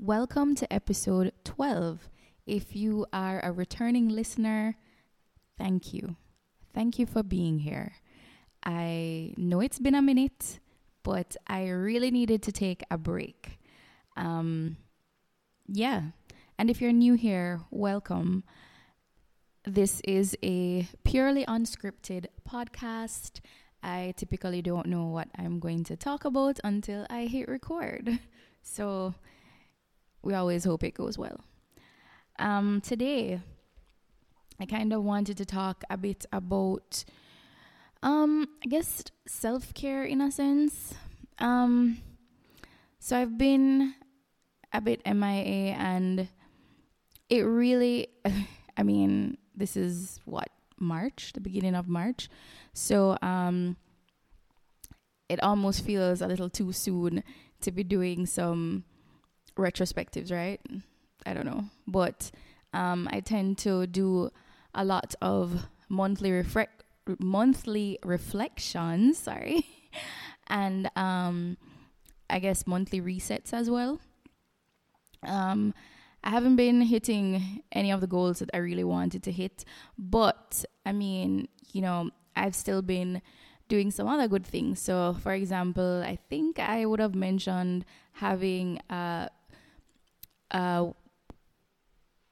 Welcome to episode 12. If you are a returning listener, thank you. Thank you for being here. I know it's been a minute, but I really needed to take a break. Um, yeah. And if you're new here, welcome. This is a purely unscripted podcast. I typically don't know what I'm going to talk about until I hit record. So we always hope it goes well. Um, today, I kind of wanted to talk a bit about, um, I guess, self care in a sense. Um, so I've been a bit MIA, and it really, I mean, this is what March, the beginning of March. So, um, it almost feels a little too soon to be doing some retrospectives, right? I don't know. But um, I tend to do a lot of monthly reflect monthly reflections, sorry. and um, I guess monthly resets as well. Um, I haven't been hitting any of the goals that I really wanted to hit, but I mean, you know, I've still been doing some other good things. So, for example, I think I would have mentioned having a, a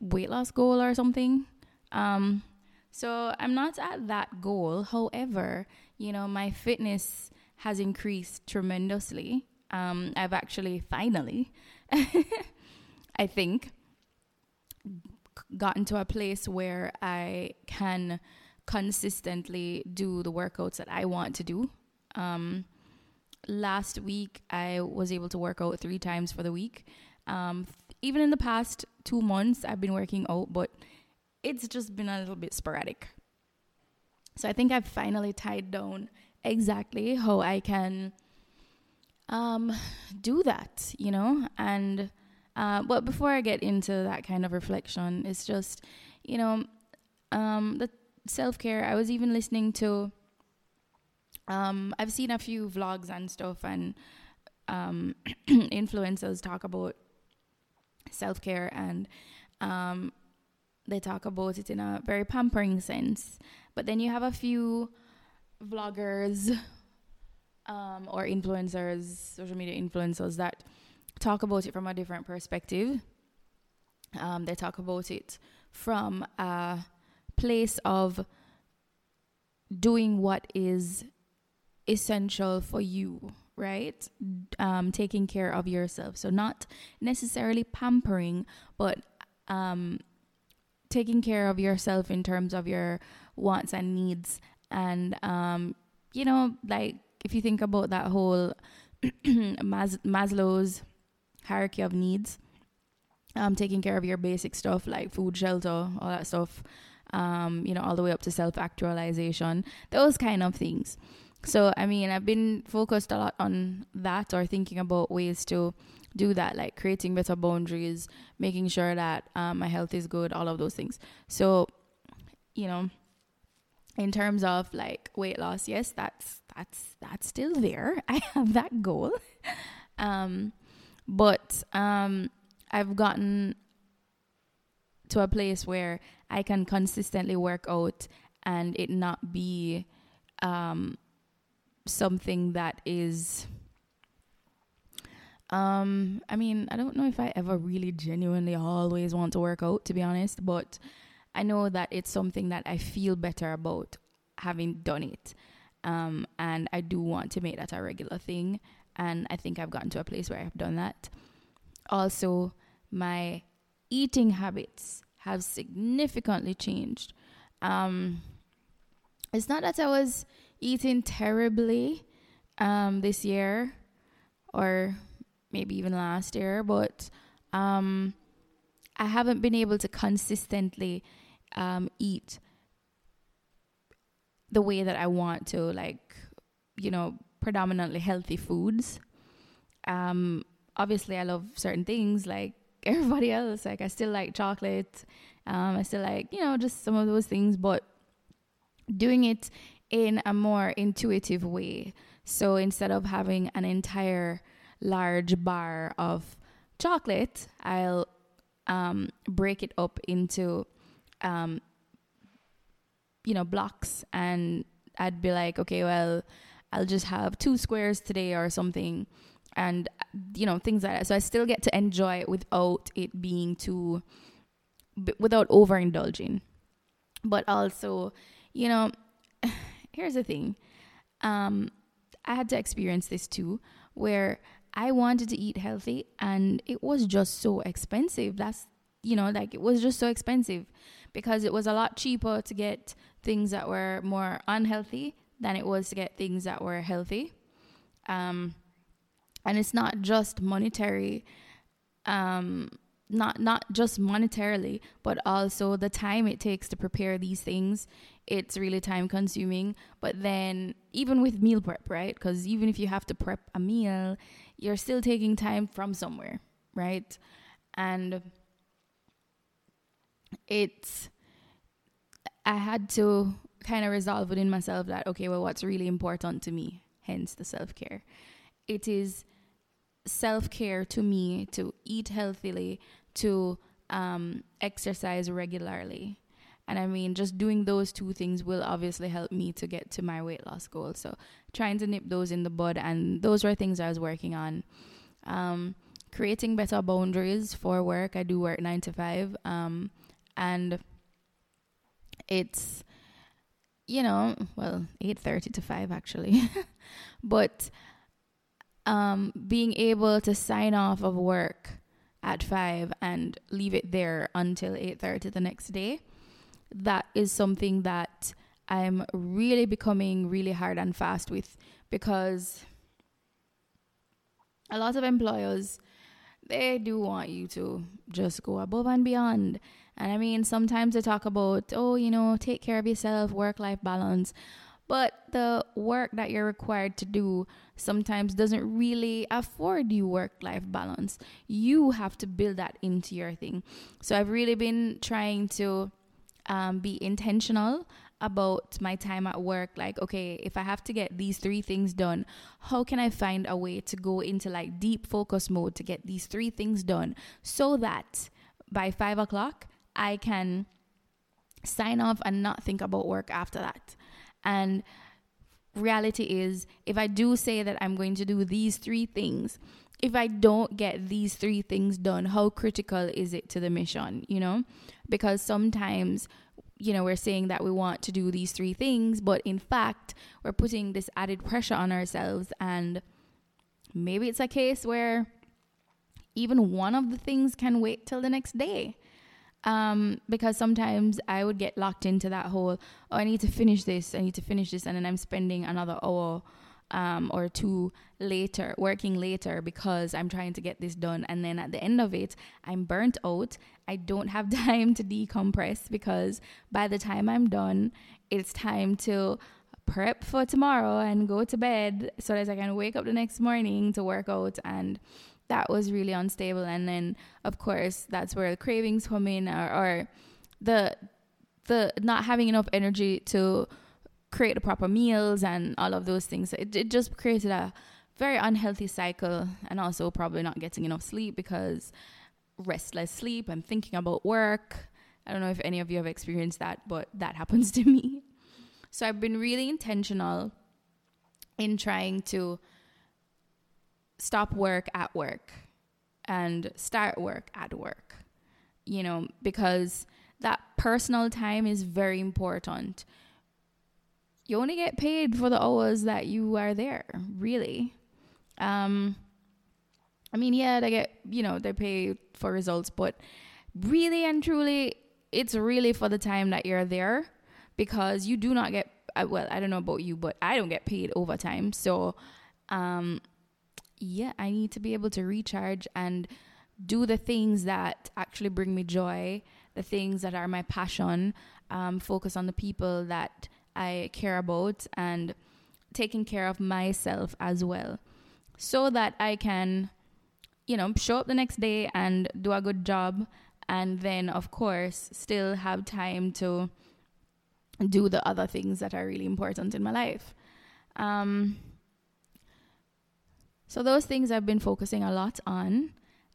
weight loss goal or something. Um, so, I'm not at that goal. However, you know, my fitness has increased tremendously. Um, I've actually finally, I think, gotten to a place where I can consistently do the workouts that I want to do. Um, last week, I was able to work out three times for the week. Um, even in the past two months, I've been working out, but it's just been a little bit sporadic. So I think I've finally tied down exactly how I can um, do that, you know? And, uh, but before I get into that kind of reflection, it's just, you know, um, the self care. I was even listening to. Um, I've seen a few vlogs and stuff, and um, influencers talk about self care, and um, they talk about it in a very pampering sense. But then you have a few vloggers um, or influencers, social media influencers that talk about it from a different perspective. Um, they talk about it from a place of doing what is essential for you, right? Um, taking care of yourself. So, not necessarily pampering, but um, taking care of yourself in terms of your wants and needs. And, um, you know, like if you think about that whole Mas- Maslow's hierarchy of needs, um, taking care of your basic stuff like food, shelter, all that stuff, um, you know, all the way up to self actualization, those kind of things. So, I mean, I've been focused a lot on that or thinking about ways to do that, like creating better boundaries, making sure that um, my health is good, all of those things. So, you know, in terms of like weight loss, yes, that's that's that's still there. I have that goal. um, but um, I've gotten to a place where I can consistently work out and it not be um, something that is. Um, I mean, I don't know if I ever really genuinely always want to work out, to be honest, but I know that it's something that I feel better about having done it. Um, and I do want to make that a regular thing. And I think I've gotten to a place where I've done that. Also, my eating habits have significantly changed. Um, it's not that I was eating terribly um, this year or maybe even last year, but um, I haven't been able to consistently um, eat the way that I want to, like, you know, predominantly healthy foods. Um, obviously, I love certain things like everybody else. Like I still like chocolate. Um, I still like, you know, just some of those things, but doing it in a more intuitive way. So instead of having an entire large bar of chocolate, I'll um, break it up into, um, you know, blocks, and I'd be like, okay, well, I'll just have two squares today or something, and you know, things like that. So I still get to enjoy it without it being too, without overindulging. But also, you know, here's the thing. Um, I had to experience this too, where I wanted to eat healthy and it was just so expensive. That's, you know, like it was just so expensive because it was a lot cheaper to get things that were more unhealthy than it was to get things that were healthy. Um, and it's not just monetary, um, not not just monetarily, but also the time it takes to prepare these things. It's really time consuming. But then even with meal prep, right? Because even if you have to prep a meal, you're still taking time from somewhere, right? And it's, I had to kind of resolve within myself that, okay, well, what's really important to me? Hence the self care. It is self care to me to eat healthily, to um, exercise regularly. And I mean, just doing those two things will obviously help me to get to my weight loss goal. So, trying to nip those in the bud, and those were things I was working on. Um, creating better boundaries for work. I do work nine to five, um, and it's you know, well, eight thirty to five actually, but um, being able to sign off of work at five and leave it there until eight thirty the next day that is something that I'm really becoming really hard and fast with because a lot of employers they do want you to just go above and beyond. And I mean, sometimes they talk about, oh, you know, take care of yourself, work life balance. But the work that you're required to do sometimes doesn't really afford you work life balance. You have to build that into your thing. So I've really been trying to um, be intentional about my time at work like okay if i have to get these three things done how can i find a way to go into like deep focus mode to get these three things done so that by five o'clock i can sign off and not think about work after that and reality is if i do say that i'm going to do these three things if I don't get these three things done, how critical is it to the mission, you know? Because sometimes, you know, we're saying that we want to do these three things, but in fact, we're putting this added pressure on ourselves. And maybe it's a case where even one of the things can wait till the next day. Um, because sometimes I would get locked into that whole, oh, I need to finish this, I need to finish this, and then I'm spending another hour um, or two later, working later because I'm trying to get this done. And then at the end of it, I'm burnt out. I don't have time to decompress because by the time I'm done, it's time to prep for tomorrow and go to bed so that I can wake up the next morning to work out. And that was really unstable. And then, of course, that's where the cravings come in or, or the the not having enough energy to create the proper meals and all of those things. It, it just created a very unhealthy cycle and also probably not getting enough sleep because restless sleep. I'm thinking about work. I don't know if any of you have experienced that, but that happens to me. So I've been really intentional in trying to stop work at work and start work at work, you know, because that personal time is very important you only get paid for the hours that you are there, really. Um, I mean, yeah, they get, you know, they pay for results, but really and truly, it's really for the time that you're there because you do not get, uh, well, I don't know about you, but I don't get paid overtime. So, um, yeah, I need to be able to recharge and do the things that actually bring me joy, the things that are my passion, um, focus on the people that I care about and taking care of myself as well so that I can, you know, show up the next day and do a good job. And then, of course, still have time to do the other things that are really important in my life. Um, so, those things I've been focusing a lot on.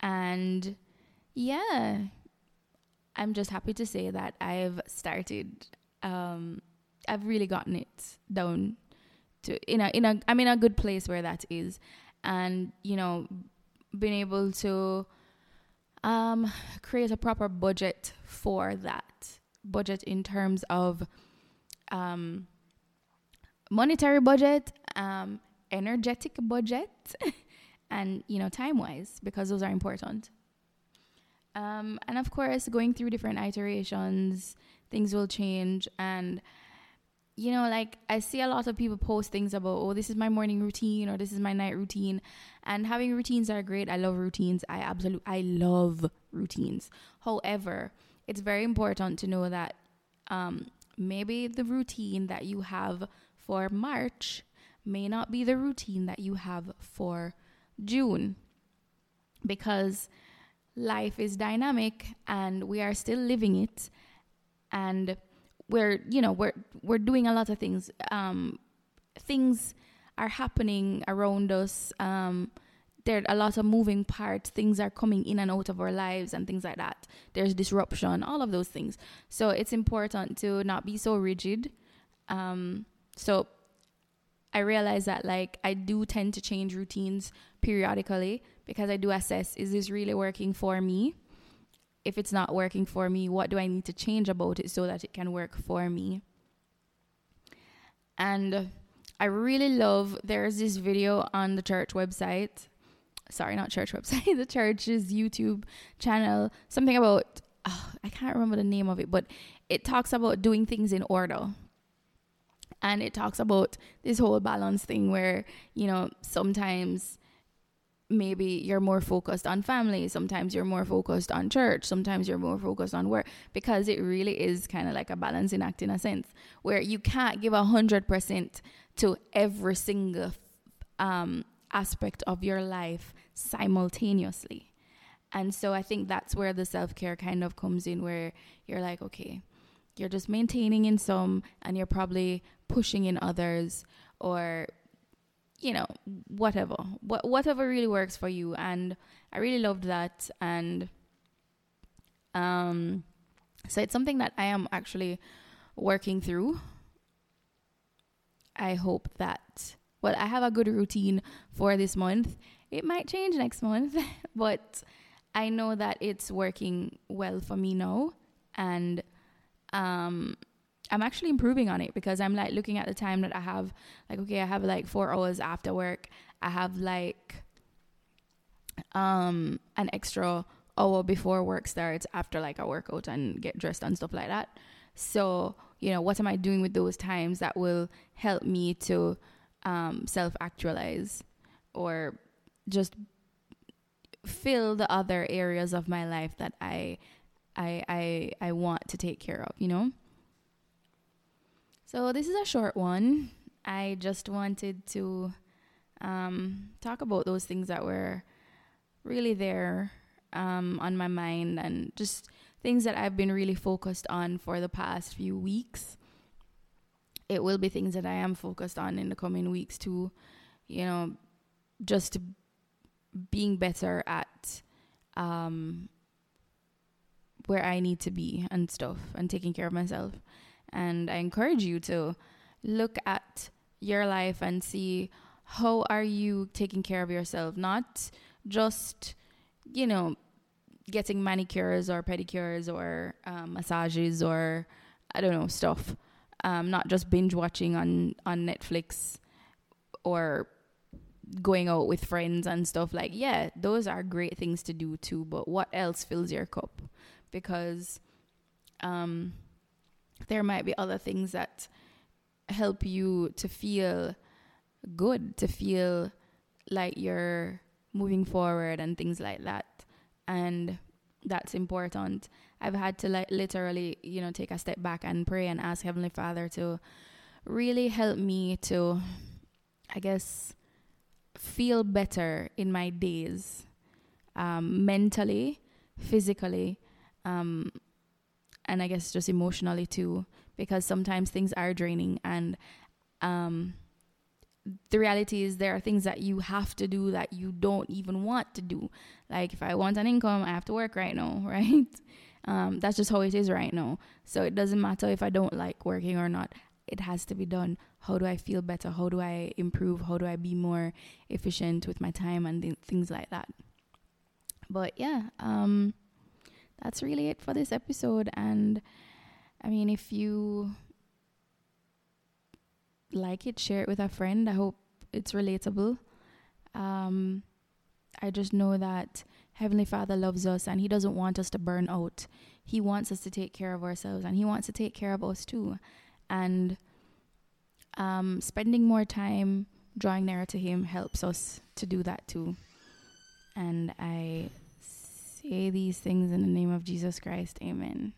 And yeah, I'm just happy to say that I've started. Um, I've really gotten it down to in a in a I'm in a good place where that is, and you know, being able to um, create a proper budget for that budget in terms of um, monetary budget, um, energetic budget, and you know, time wise because those are important. Um, and of course, going through different iterations, things will change and you know, like I see a lot of people post things about, oh, this is my morning routine or this is my night routine. And having routines are great. I love routines. I absolutely, I love routines. However, it's very important to know that um, maybe the routine that you have for March may not be the routine that you have for June because life is dynamic and we are still living it. And we're you know we're we're doing a lot of things um, things are happening around us um, there are a lot of moving parts. Things are coming in and out of our lives and things like that. There's disruption all of those things. So it's important to not be so rigid. Um, so i realize that like i do tend to change routines periodically because i do assess is this really working for me? If it's not working for me, what do I need to change about it so that it can work for me? And I really love there's this video on the church website. Sorry, not church website, the church's YouTube channel. Something about oh, I can't remember the name of it, but it talks about doing things in order. And it talks about this whole balance thing where, you know, sometimes maybe you're more focused on family sometimes you're more focused on church sometimes you're more focused on work because it really is kind of like a balancing act in a sense where you can't give a hundred percent to every single um, aspect of your life simultaneously and so i think that's where the self-care kind of comes in where you're like okay you're just maintaining in some and you're probably pushing in others or you know, whatever, what whatever really works for you. And I really loved that. And um, so it's something that I am actually working through. I hope that well, I have a good routine for this month. It might change next month, but I know that it's working well for me now. And um, I'm actually improving on it because I'm like looking at the time that I have like okay I have like 4 hours after work I have like um an extra hour before work starts after like a workout and get dressed and stuff like that so you know what am I doing with those times that will help me to um self actualize or just fill the other areas of my life that I I I I want to take care of, you know? So, this is a short one. I just wanted to um, talk about those things that were really there um, on my mind and just things that I've been really focused on for the past few weeks. It will be things that I am focused on in the coming weeks too. You know, just being better at um, where I need to be and stuff and taking care of myself. And I encourage you to look at your life and see how are you taking care of yourself, not just, you know, getting manicures or pedicures or um, massages or I don't know stuff. Um, not just binge watching on on Netflix or going out with friends and stuff like yeah those are great things to do too but what else fills your cup because um there might be other things that help you to feel good, to feel like you're moving forward and things like that. And that's important. I've had to like literally, you know, take a step back and pray and ask Heavenly Father to really help me to, I guess, feel better in my days, um, mentally, physically, um, and I guess just emotionally too, because sometimes things are draining and um, the reality is there are things that you have to do that you don't even want to do. Like if I want an income, I have to work right now, right? Um, that's just how it is right now. So it doesn't matter if I don't like working or not. It has to be done. How do I feel better? How do I improve? How do I be more efficient with my time and th- things like that? But yeah, um, that's really it for this episode. And I mean, if you like it, share it with a friend. I hope it's relatable. Um, I just know that Heavenly Father loves us and He doesn't want us to burn out. He wants us to take care of ourselves and He wants to take care of us too. And um, spending more time drawing nearer to Him helps us to do that too. And I say these things in the name of Jesus Christ. Amen.